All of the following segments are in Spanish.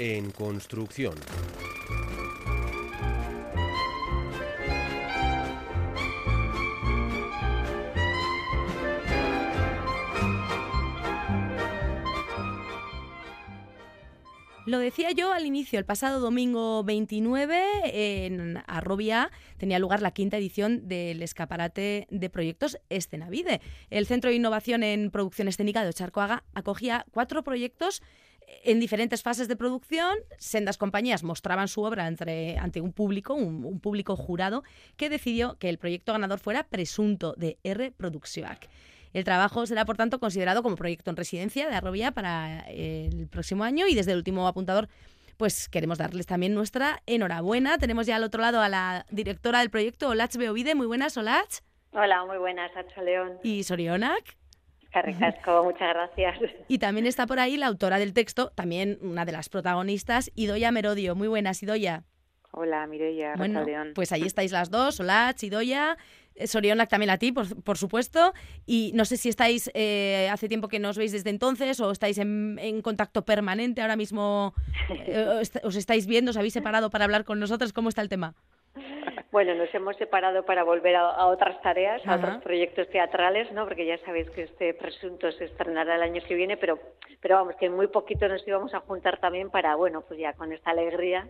en construcción. Lo decía yo al inicio, el pasado domingo 29 en Arrobia tenía lugar la quinta edición del escaparate de proyectos Escenavide. El Centro de Innovación en Producción Escénica de Ocharcoaga acogía cuatro proyectos en diferentes fases de producción, sendas compañías mostraban su obra entre, ante un público, un, público jurado, que decidió que el proyecto ganador fuera Presunto de R. Produccionac. El trabajo será, por tanto, considerado como proyecto en residencia de Arrobia para el próximo año y desde el último apuntador pues queremos darles también nuestra enhorabuena. Tenemos ya al otro lado a la directora del proyecto, Olach Beovide. Muy buenas, Olach. Hola, muy buenas, Hacho León. Y Sorionak. Carricasco, muchas gracias. Y también está por ahí la autora del texto, también una de las protagonistas, Idoya Merodio. Muy buenas, Idoya. Hola, Mireia, bueno, Pues ahí estáis las dos, Olach, Idoya. Eh, Sorionak también a ti, por, supuesto. Y no sé si estáis, eh, hace tiempo que nos veis desde entonces o estáis en, contacto permanente ahora mismo, eh, os estáis viendo, os habéis separado para hablar con nosotros. ¿Cómo está el tema? Bueno, nos hemos separado para volver a, otras tareas, a otros proyectos teatrales, ¿no? Porque ya sabéis que este presunto se estrenará el año que viene, pero, pero vamos, que muy poquito nos íbamos a juntar también para, bueno, pues ya con esta alegría,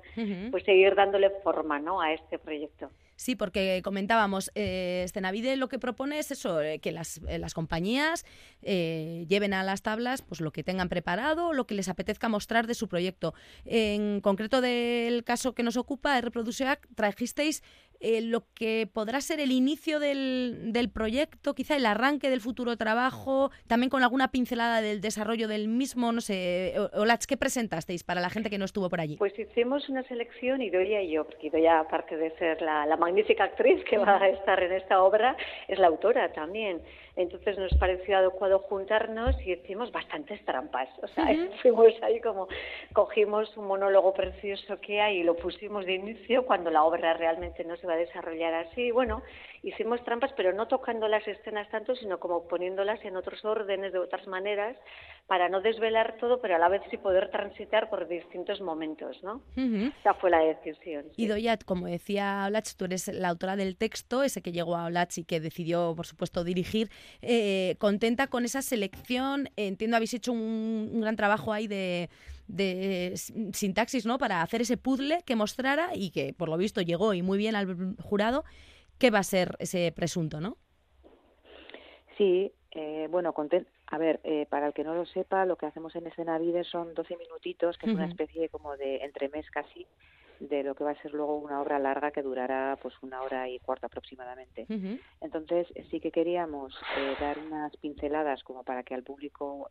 pues seguir dándole forma, ¿no? A este proyecto. Sí, porque comentábamos, eh, Navide lo que propone es eso, eh, que las, eh, las compañías eh, lleven a las tablas pues lo que tengan preparado, lo que les apetezca mostrar de su proyecto. En concreto del caso que nos ocupa, Reproduceac, trajisteis eh, lo que podrá ser el inicio del, del, proyecto, quizá el arranque del futuro trabajo, también con alguna pincelada del desarrollo del mismo, no sé, Olach, ¿qué presentasteis para la gente que no estuvo por allí? Pues hicimos una selección, Idoia y yo, porque Idoia, aparte de ser la, la magnífica actriz que va a estar en esta obra, es la autora también. Entonces nos pareció adecuado juntarnos y hicimos bastantes trampas. O sea, fuimos ahí como, cogimos un monólogo precioso que hay y lo pusimos de inicio cuando la obra realmente no se va a desarrollar así. Bueno, hicimos trampas, pero no tocando las escenas tanto, sino como poniéndolas en otros órdenes, de otras maneras, para no desvelar todo, pero a la vez sí poder transitar por distintos momentos, ¿no? Esa fue la decisión. Y Doyat, como decía Olach, tú eres la autora del texto, ese que llegó a Olach y que decidió, por supuesto, dirigir. Eh, ¿Contenta con esa selección? Entiendo, habéis hecho un, gran trabajo ahí de, de sintaxis, ¿no? Para hacer ese puzzle que mostrara y que, por lo visto, llegó y muy bien al jurado qué va a ser ese presunto, ¿no? Sí, eh, bueno, a ver, eh, para el que no lo sepa, lo que hacemos en Escena Vides son 12 minutitos, que es una especie como de entremés casi, de lo que va a ser luego una obra larga que durará pues una hora y cuarto aproximadamente. Entonces sí que queríamos eh, dar unas pinceladas como para que al público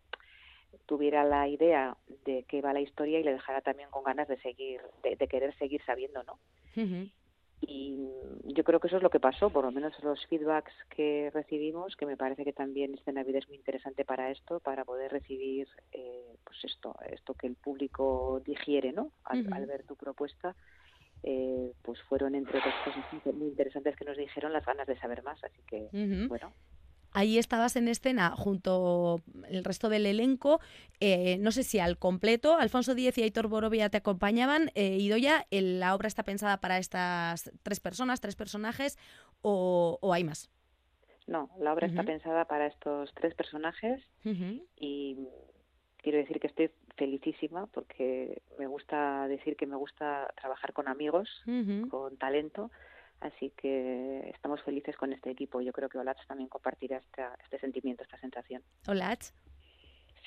tuviera la idea de qué va la historia y le dejara también con ganas de seguir, de, querer seguir sabiendo, ¿no? Y yo creo que eso es lo que pasó, por lo menos los feedbacks que recibimos, que me parece que también este Navidad es muy interesante para esto, para poder recibir eh, pues esto, esto que el público digiere, ¿no? Al, ver tu propuesta, eh, pues fueron entre otras cosas muy interesantes que nos dijeron las ganas de saber más, así que bueno. Ahí estabas en escena junto el resto del elenco, eh, no sé si al completo, Alfonso Díez y Aitor Borovia te acompañaban. Eh, Idoya, ¿la obra está pensada para estas tres personas, tres personajes, o, hay más? No, la obra está pensada para estos tres personajes y quiero decir que estoy felicísima porque me gusta decir que me gusta trabajar con amigos, con talento Así que estamos felices con este equipo. Yo creo que Olach también compartirá este sentimiento, esta sensación. Olach.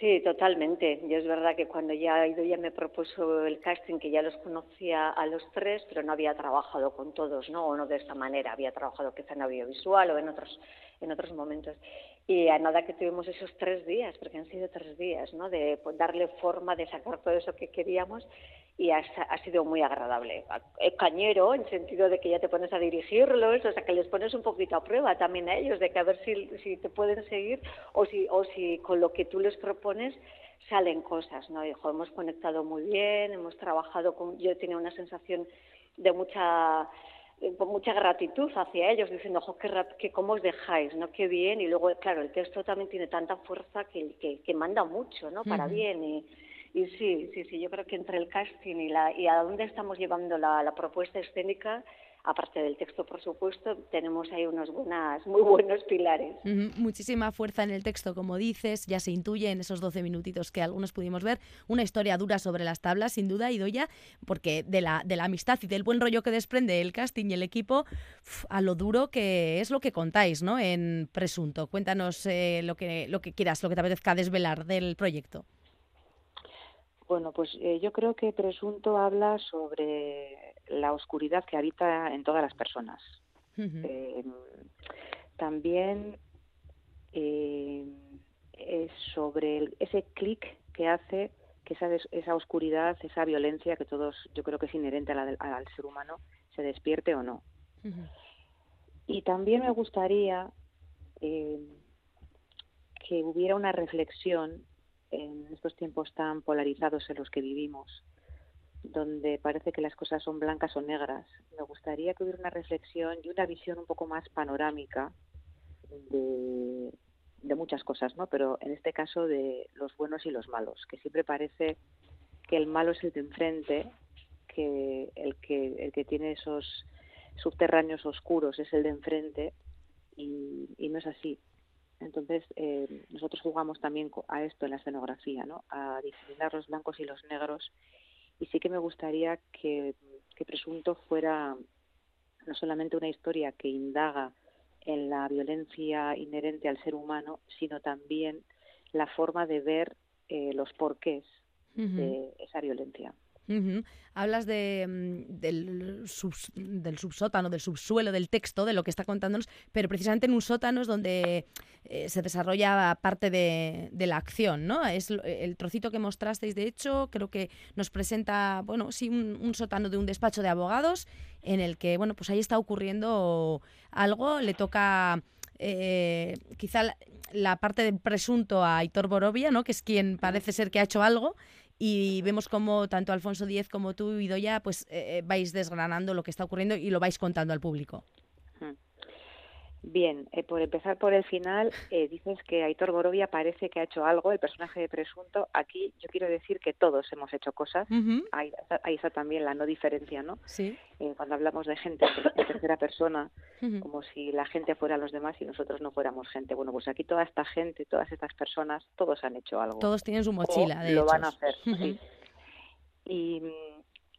Sí, totalmente. Yo es verdad que cuando ya ido ya me propuso el casting, que ya los conocía a los tres, pero no había trabajado con todos, ¿no? O no de esta manera. Había trabajado quizá en audiovisual o en otros, en otros momentos. Y a nada que tuvimos esos tres días, porque han sido tres días, ¿no? De pues, darle forma, de sacar todo eso que queríamos y ha, sido muy agradable. Es cañero, en sentido de que ya te pones a dirigirlos, o sea, que les pones un poquito a prueba también a ellos, de que a ver si, si te pueden seguir o si, o si con lo que tú les propones salen cosas, ¿no? Hijo, hemos conectado muy bien, hemos trabajado con... Yo tenía una sensación de mucha con mucha gratitud hacia ellos, diciendo, ojo, qué, que cómo os dejáis, ¿no? Qué bien. Y luego, claro, el texto también tiene tanta fuerza que, que, manda mucho, ¿no? Para bien. Y, Y sí, sí, sí, yo creo que entre el casting y, la, y a dónde estamos llevando la, propuesta escénica, aparte del texto, por supuesto, tenemos ahí unos buenas, muy buenos pilares. Muchísima fuerza en el texto, como dices, ya se intuye en esos 12 minutitos que algunos pudimos ver, una historia dura sobre las tablas, sin duda, Idoya, porque de la, de la amistad y del buen rollo que desprende el casting y el equipo, a lo duro que es lo que contáis, ¿no? En Presunto. Cuéntanos eh, lo, que, lo que quieras, lo que te apetezca desvelar del proyecto. Bueno, pues eh, yo creo que Presunto habla sobre la oscuridad que habita en todas las personas. Eh, también eh, es sobre ese clic que hace que esa, esa oscuridad, esa violencia que todos, yo creo que es inherente al ser humano, se despierte o no. Y también me gustaría que hubiera una reflexión en estos tiempos tan polarizados en los que vivimos donde parece que las cosas son blancas o negras. Me gustaría que hubiera una reflexión y una visión un poco más panorámica de, muchas cosas, ¿no? Pero en este caso de los buenos y los malos, que siempre parece que el malo es el de enfrente, que el que el que tiene esos subterráneos oscuros es el de enfrente y, no es así. Entonces, eh, nosotros jugamos también a esto en la escenografía, ¿no? A discriminar los blancos y los negros y sí que me gustaría que, Presunto fuera no solamente una historia que indaga en la violencia inherente al ser humano, sino también la forma de ver eh, los porqués de esa violencia. Hablas de, mm, del, del, subsótano, del subsuelo, del texto, de lo que está contándonos, pero precisamente en un sótano es donde eh, se desarrolla parte de, la acción, ¿no? Es el trocito que mostrasteis, de hecho, creo que nos presenta, bueno, sí, un, sótano de un despacho de abogados en el que, bueno, pues ahí está ocurriendo algo, le toca... Eh, quizá la, parte del presunto a Aitor Borovia, ¿no? que es quien parece ser que ha hecho algo, y vemos como tanto Alfonso Díez como tú, Idoya, pues eh, eh, vais desgranando lo que está ocurriendo y lo vais contando al público. Bien, eh, por empezar por el final, eh, dices que Aitor Borovia parece que ha hecho algo, el personaje de presunto. Aquí yo quiero decir que todos hemos hecho cosas. ahí, está también la no diferencia, ¿no? Sí. Eh, cuando hablamos de gente en tercera persona, como si la gente fuera los demás y nosotros no fuéramos gente. Bueno, pues aquí toda esta gente, todas estas personas, todos han hecho algo. Todos tienen su mochila, de Lo van a hacer. Y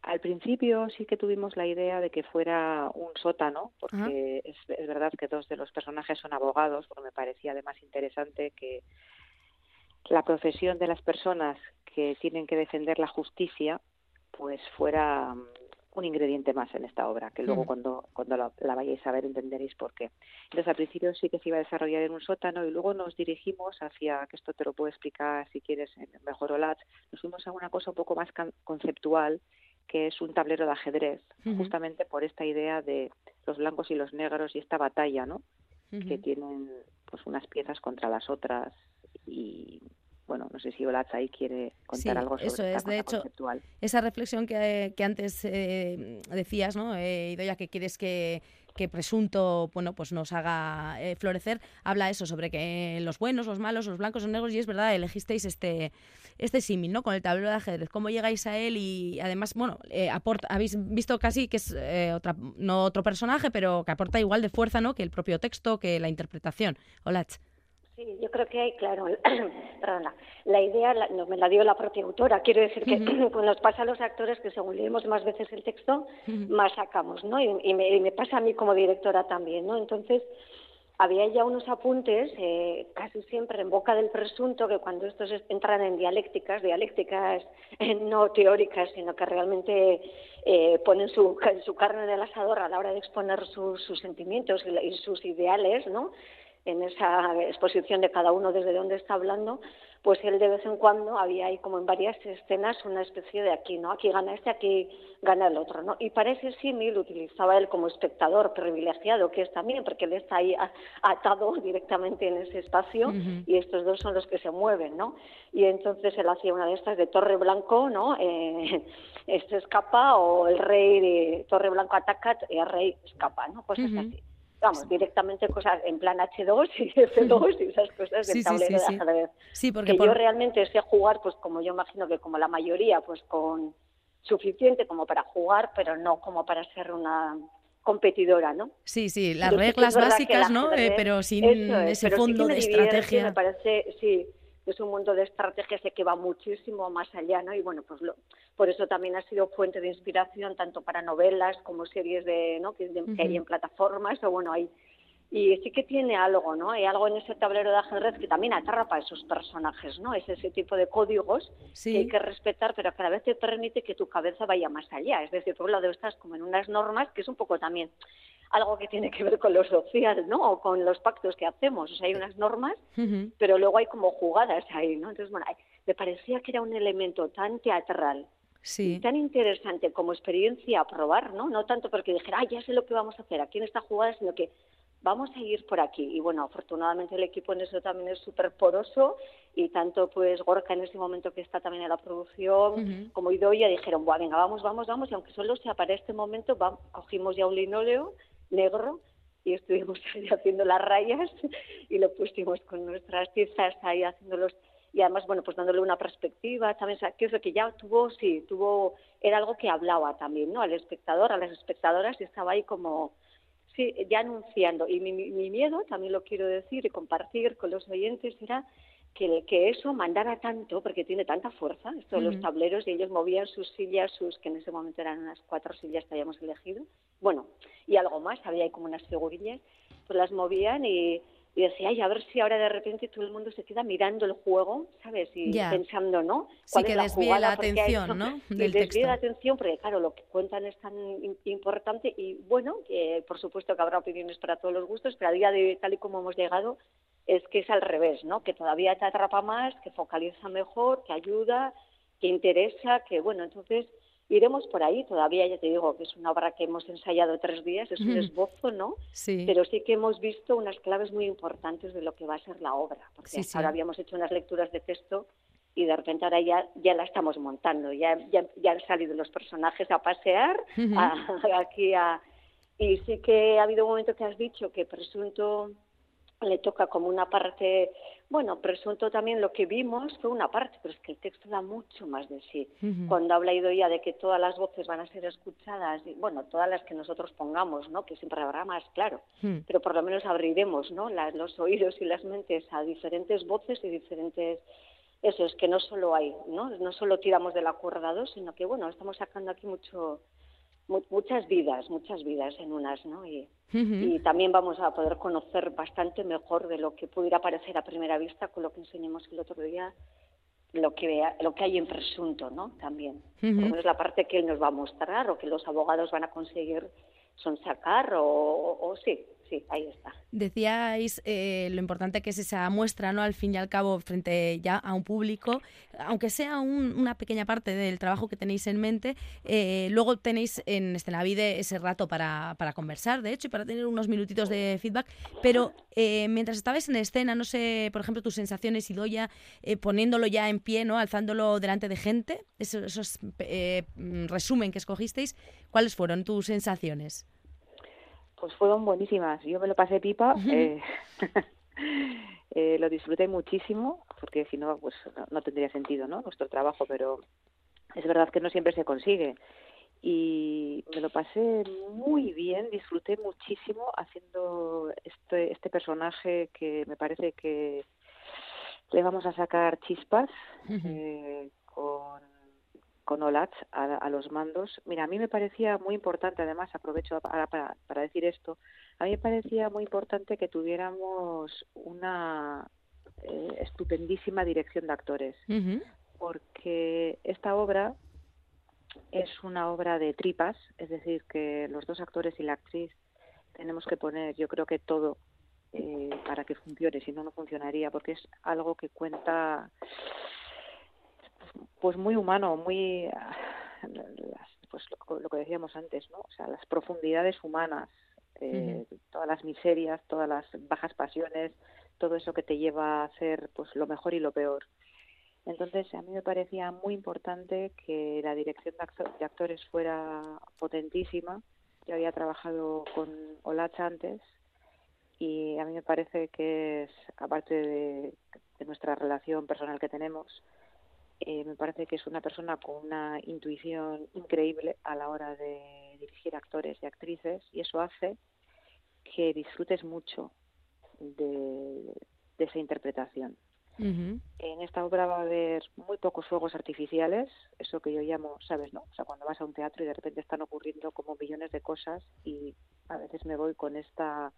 al principio sí que tuvimos la idea de que fuera un sótano, porque es, verdad que dos de los personajes son abogados, porque me parecía además interesante que la profesión de las personas que tienen que defender la justicia, pues fuera mm, un ingrediente más en esta obra, que luego mm. cuando, cuando la, la, vayáis a ver entenderéis por qué. Entonces al principio sí que se iba a desarrollar en un sótano y luego nos dirigimos hacia, que esto te lo puedo explicar si quieres en mejor OLAT, nos fuimos a una cosa un poco más conceptual que es un tablero de ajedrez, justamente por esta idea de los blancos y los negros y esta batalla, ¿no? Que tienen pues unas piezas contra las otras y bueno, no sé si Olatz ahí quiere contar algo sobre eso es, de hecho, esa reflexión que, que antes eh, decías, ¿no? Eh, Idoya, que quieres que, que presunto bueno pues nos haga eh, florecer habla eso sobre que los buenos los malos los blancos los negros y es verdad elegisteis este este símil no con el tablero de ajedrez. Cómo llegáis a él y además bueno eh, aporta habéis visto casi que es eh, otra no otro personaje pero que aporta igual de fuerza no que el propio texto que la interpretación. Hola Sí, yo creo que hay, claro, perdona, la idea no, me la dio la propia autora. Quiero decir que pues nos pasa a los actores que según leemos más veces el texto, más sacamos, ¿no? Y, me, pasa a mí como directora también, ¿no? Entonces, había ya unos apuntes, eh, casi siempre en boca del presunto, que cuando estos entran en dialécticas, dialécticas eh, no teóricas, sino que realmente eh, ponen su, su carne en el asador a la hora de exponer sus, sus sentimientos y, y sus ideales, ¿no? En esa exposición de cada uno desde donde está hablando, pues él de vez en cuando había ahí como en varias escenas una especie de aquí, ¿no? Aquí gana este, aquí gana el otro, ¿no? Y para ese símil utilizaba él como espectador privilegiado, que es también, porque él está ahí atado directamente en ese espacio y estos dos son los que se mueven, ¿no? Y entonces él hacía una de estas de Torre Blanco, ¿no? Eh, este escapa o el rey de Torre Blanco ataca y el rey escapa, ¿no? Pues es así vamos, directamente cosas en plan H2 y F2 y esas cosas del tablero de ajedrez. Sí, porque yo realmente sé jugar, pues como yo imagino que como la mayoría, pues con suficiente como para jugar, pero no como para ser una competidora, ¿no? Sí, sí, las reglas básicas, ¿no? Eh, pero sin ese fondo de estrategia. Me parece, sí, es un mundo de estrategias que va muchísimo más allá, ¿no? Y bueno, pues lo, por eso también ha sido fuente de inspiración tanto para novelas como series de, ¿no? que, hay en plataformas o bueno, hay y sí que tiene algo, ¿no? Hay algo en ese tablero de ajedrez que también atrapa a esos personajes, ¿no? Es ese tipo de códigos que hay que respetar, pero que a la vez te permite que tu cabeza vaya más allá. Es decir, por un lado estás como en unas normas, que es un poco también algo que tiene que ver con lo social, ¿no? O con los pactos que hacemos. O sea, hay unas normas, pero luego hay como jugadas ahí, ¿no? Entonces, bueno, me parecía que era un elemento tan teatral, sí. tan interesante como experiencia a probar, ¿no? No tanto porque dijera, ah, ya sé lo que vamos a hacer aquí en esta jugada, sino que vamos a ir por aquí. Y bueno, afortunadamente el equipo en eso también es súper poroso y tanto pues Gorka en ese momento que está también en la producción como Idoia dijeron, Buah, venga, vamos, vamos, vamos, y aunque solo sea para este momento, cogimos ya un linóleo negro y estuvimos ahí haciendo las rayas y lo pusimos con nuestras tizas ahí haciéndolos y además bueno pues dándole una perspectiva también que es lo que ya tuvo sí tuvo era algo que hablaba también no al espectador a las espectadoras y estaba ahí como sí, ya anunciando. Y mi, miedo, también lo quiero decir y compartir con los oyentes, era que, que eso mandara tanto, porque tiene tanta fuerza, estos los tableros, y ellos movían sus sillas, sus que en ese momento eran unas cuatro sillas que habíamos elegido, bueno, y algo más, había ahí como unas figurillas, pues las movían y, y decía, ay, a ver si ahora de repente todo el mundo se queda mirando el juego, ¿sabes? Y pensando, ¿no? ¿Cuál sí, que desvíe la, atención, ¿no? Del desvíe la atención, porque claro, lo que cuentan es tan importante y bueno, que por supuesto que habrá opiniones para todos los gustos, pero a día de tal y como hemos llegado, es que es al revés, ¿no? Que todavía te atrapa más, que focaliza mejor, que ayuda, que interesa, que bueno, entonces iremos por ahí. Todavía ya te digo que es una obra que hemos ensayado tres días, es un esbozo, ¿no? Sí. Pero sí que hemos visto unas claves muy importantes de lo que va a ser la obra, porque ahora habíamos hecho unas lecturas de texto y de repente ahora ya, ya la estamos montando, ya, ya, ya han salido los personajes a pasear aquí a... Y sí que ha habido un momento que has dicho que presunto le toca como una parte, bueno, presunto también lo que vimos fue una parte, pero es que el texto da mucho más de sí. Cuando habla ya de que todas las voces van a ser escuchadas, y, bueno, todas las que nosotros pongamos, ¿no? Que siempre habrá más, claro, pero por lo menos abriremos, ¿no? los oídos y las mentes a diferentes voces y diferentes eso es que no solo hay, ¿no? No solo tiramos de la cuerda dos, sino que bueno, estamos sacando aquí mucho muchas vidas, muchas vidas en unas, ¿no? Y, y, también vamos a poder conocer bastante mejor de lo que pudiera parecer a primera vista con lo que enseñamos el otro día, lo que lo que hay en presunto, ¿no? También. es la parte que él nos va a mostrar o que los abogados van a conseguir son sacar o, o sí, sí, ahí está. Decíais eh, lo importante que es esa muestra, ¿no? Al fin y al cabo, frente ya a un público, aunque sea una pequeña parte del trabajo que tenéis en mente, eh, luego tenéis en Escenavide ese rato para, para, conversar, de hecho, y para tener unos minutitos de feedback, pero eh, mientras estabais en escena, no sé, por ejemplo, tus sensaciones, y ya poniéndolo ya en pie, ¿no? Alzándolo delante de gente, esos, esos resumen que escogisteis, ¿cuáles fueron tus sensaciones? Pues fueron buenísimas. Yo me lo pasé pipa, eh, eh, lo disfruté muchísimo, porque si no, pues no, tendría sentido, ¿no? Nuestro trabajo, pero es verdad que no siempre se consigue. Y me lo pasé muy bien, disfruté muchísimo haciendo este, este personaje que me parece que le vamos a sacar chispas eh, con OLAT a, los mandos. Mira, a mí me parecía muy importante, además, aprovecho para, para, decir esto, a mí me parecía muy importante que tuviéramos una eh, estupendísima dirección de actores, porque esta obra es una obra de tripas, es decir, que los dos actores y la actriz tenemos que poner, yo creo que todo eh, para que funcione, si no, no funcionaría, porque es algo que cuenta pues muy humano, muy pues lo, que decíamos antes, ¿no? O sea, las profundidades humanas, eh, todas las miserias, todas las bajas pasiones, todo eso que te lleva a hacer pues lo mejor y lo peor. Entonces, a mí me parecía muy importante que la dirección de, actores fuera potentísima. Yo había trabajado con Olacha antes y a mí me parece que es, aparte de, nuestra relación personal que tenemos, eh, me parece que es una persona con una intuición increíble a la hora de dirigir actores y actrices y eso hace que disfrutes mucho de, esa interpretación. En esta obra va a haber muy pocos fuegos artificiales, eso que yo llamo, ¿sabes? no O sea, cuando vas a un teatro y de repente están ocurriendo como millones de cosas y a veces me voy con esta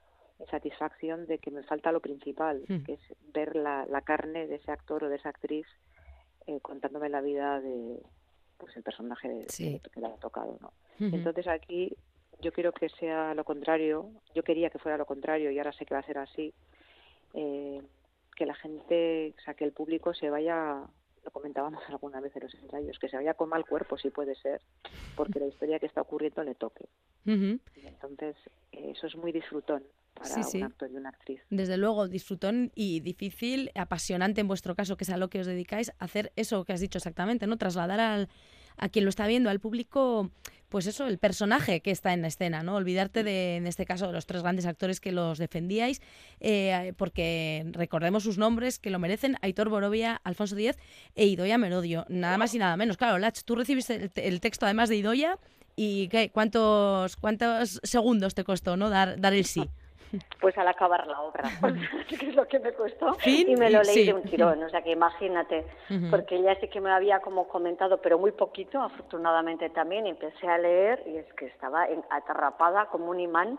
satisfacción de que me falta lo principal, que es ver la, carne de ese actor o de esa actriz eh, contándome la vida de pues el personaje que le ha tocado, ¿no? Entonces aquí yo quiero que sea lo contrario, yo quería que fuera lo contrario y ahora sé que va a ser así, eh, que la gente, o sea, que el público se vaya, lo comentábamos alguna vez en los ensayos, que se vaya con mal cuerpo si puede ser, porque la historia que está ocurriendo le toque. entonces, eh, eso es muy disfrutón para un actor y una actriz. Desde luego, disfrutón y difícil, apasionante en vuestro caso, que es a lo que os dedicáis, hacer eso que has dicho exactamente, ¿no? Trasladar al, a quien lo está viendo, al público, pues eso, el personaje que está en la escena, ¿no? Olvidarte de, en este caso, de los tres grandes actores que los defendíais, eh, porque recordemos sus nombres, que lo merecen, Aitor Borovia, Alfonso Díez e Idoya Merodio, nada más y nada menos. Claro, Lach, tú recibiste el, texto además de Idoya y ¿qué? ¿Cuántos, ¿cuántos segundos te costó, no? Dar, dar el sí. Pues al acabar la obra, que es lo que me costó, y me lo leí de un tirón, o sea que imagínate, porque ella sí que me había como comentado, pero muy poquito, afortunadamente también, empecé a leer y es que estaba atarrapada como un imán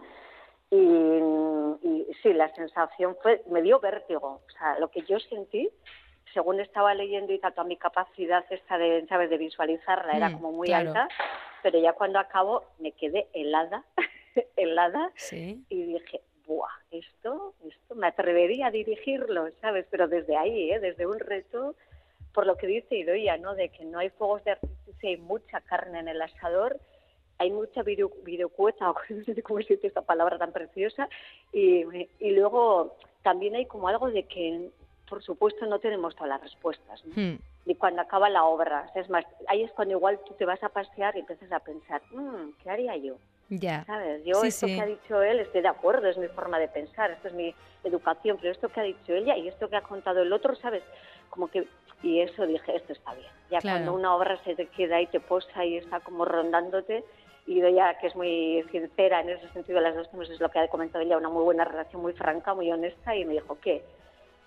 y, y sí, la sensación fue, me dio vértigo, o sea, lo que yo sentí según estaba leyendo y tanto mi capacidad esta de, ¿sabes? de visualizarla era mm, como muy alta, pero ya cuando acabo me quedé helada, helada y dije, ¡buah! Esto, esto, me atrevería a dirigirlo, ¿sabes? Pero desde ahí, ¿eh? Desde un reto, por lo que dice Idoia, ¿no? De que no hay fuegos de artificio, hay mucha carne en el asador, hay mucha video, videocueta, o no sé cómo se dice esta palabra tan preciosa, y, y luego también hay como algo de que, por supuesto, no tenemos todas las respuestas, ¿no? Hmm. Y cuando acaba la obra, es más, ahí es cuando igual tú te vas a pasear y empiezas a pensar, mmm, ¿qué haría yo? Ya. ¿Sabes? Yo esto que ha dicho él estoy de acuerdo, es mi forma de pensar, esto es mi educación, pero esto que ha dicho ella y esto que ha contado el otro, ¿sabes? Como que y eso dije, esto está bien. Ya cuando una obra se te queda y te posa y está como rondándote, y ella que es muy sincera en ese sentido, las dos es lo que ha comentado ella, una muy buena relación, muy franca, muy honesta, y me dijo, ¿qué?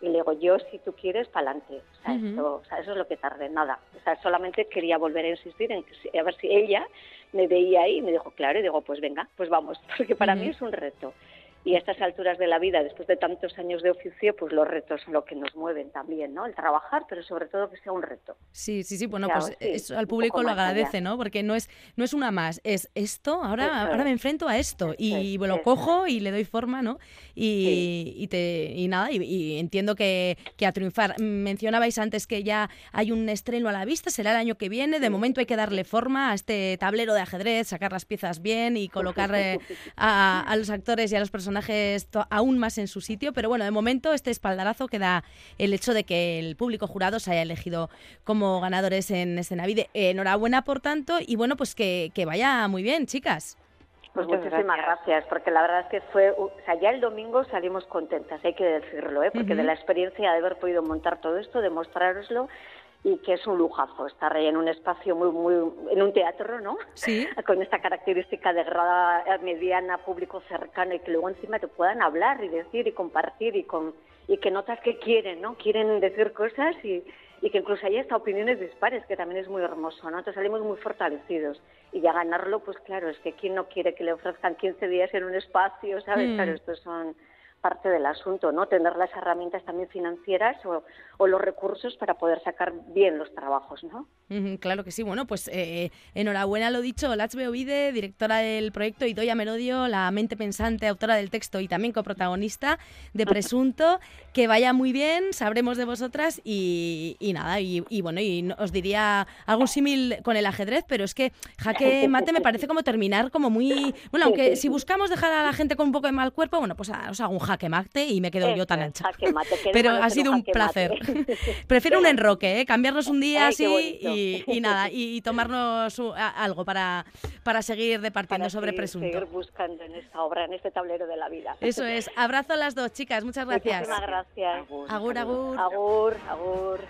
Y le digo, yo si tú quieres, para adelante. O, sea, o sea, eso es lo que tardé, nada. O sea, solamente quería volver a insistir en que, a ver si ella me veía ahí y me dijo, claro, y digo, pues venga, pues vamos, porque para mí es un reto. Y a estas alturas de la vida, después de tantos años de oficio, pues los retos son lo que nos mueven también, ¿no? El trabajar, pero sobre todo que sea un reto. Sí, sí, sí, bueno, pues eso al público lo agradece, ¿no? Porque no es, no es una más, es esto, ahora, ahora me enfrento a esto y lo cojo y le doy forma, ¿no? Y, y, te, y nada, y, entiendo que, que, a triunfar. Mencionabais antes que ya hay un estreno a la vista, será el año que viene, de momento hay que darle forma a este tablero de ajedrez, sacar las piezas bien y colocar eh, a, a los actores y a los personajes personajes aún más en su sitio, pero bueno, de momento este espaldarazo que da el hecho de que el público jurado se haya elegido como ganadores en Escenavide. enhorabuena, por tanto, y bueno, pues que, vaya muy bien, chicas. Pues muchísimas gracias. porque la verdad es que fue, o sea, ya el domingo salimos contentas, hay que decirlo, ¿eh? porque de la experiencia de haber podido montar todo esto, demostraroslo, y que es un lujazo estar ahí en un espacio muy, muy, en un teatro, ¿no? Sí. Con esta característica de grada mediana, público cercano y que luego encima te puedan hablar y decir y compartir y con y que notas que quieren, ¿no? Quieren decir cosas y, y que incluso hay hasta opiniones dispares, que también es muy hermoso, ¿no? Entonces salimos muy fortalecidos y ya ganarlo, pues claro, es que quién no quiere que le ofrezcan 15 días en un espacio, ¿sabes? Hmm. Claro, estos son parte del asunto, ¿no? Tener las herramientas también financieras o, los recursos para poder sacar bien los trabajos, ¿no? claro que sí. Bueno, pues eh, enhorabuena lo dicho. Lach Beovide, directora del proyecto, y Doya Merodio, la mente pensante, autora del texto y también coprotagonista de Presunto. que vaya muy bien, sabremos de vosotras y, nada, y, bueno, y os diría algún símil con el ajedrez, pero es que jaque mate me parece como terminar como muy... Bueno, aunque si buscamos dejar a la gente con un poco de mal cuerpo, bueno, pues os hago un jaque mate y me quedo yo tan ancha. Jaque mate, Pero ha sido un placer. Prefiero un enroque, ¿eh? cambiarnos un día así y, nada, y, tomarnos algo para, para seguir departiendo sobre presunto. seguir buscando en esta obra, en este tablero de la vida. Eso es. Abrazo a las dos chicas, muchas gracias. Muchísimas gracias. Agur. Agur, agur. agur.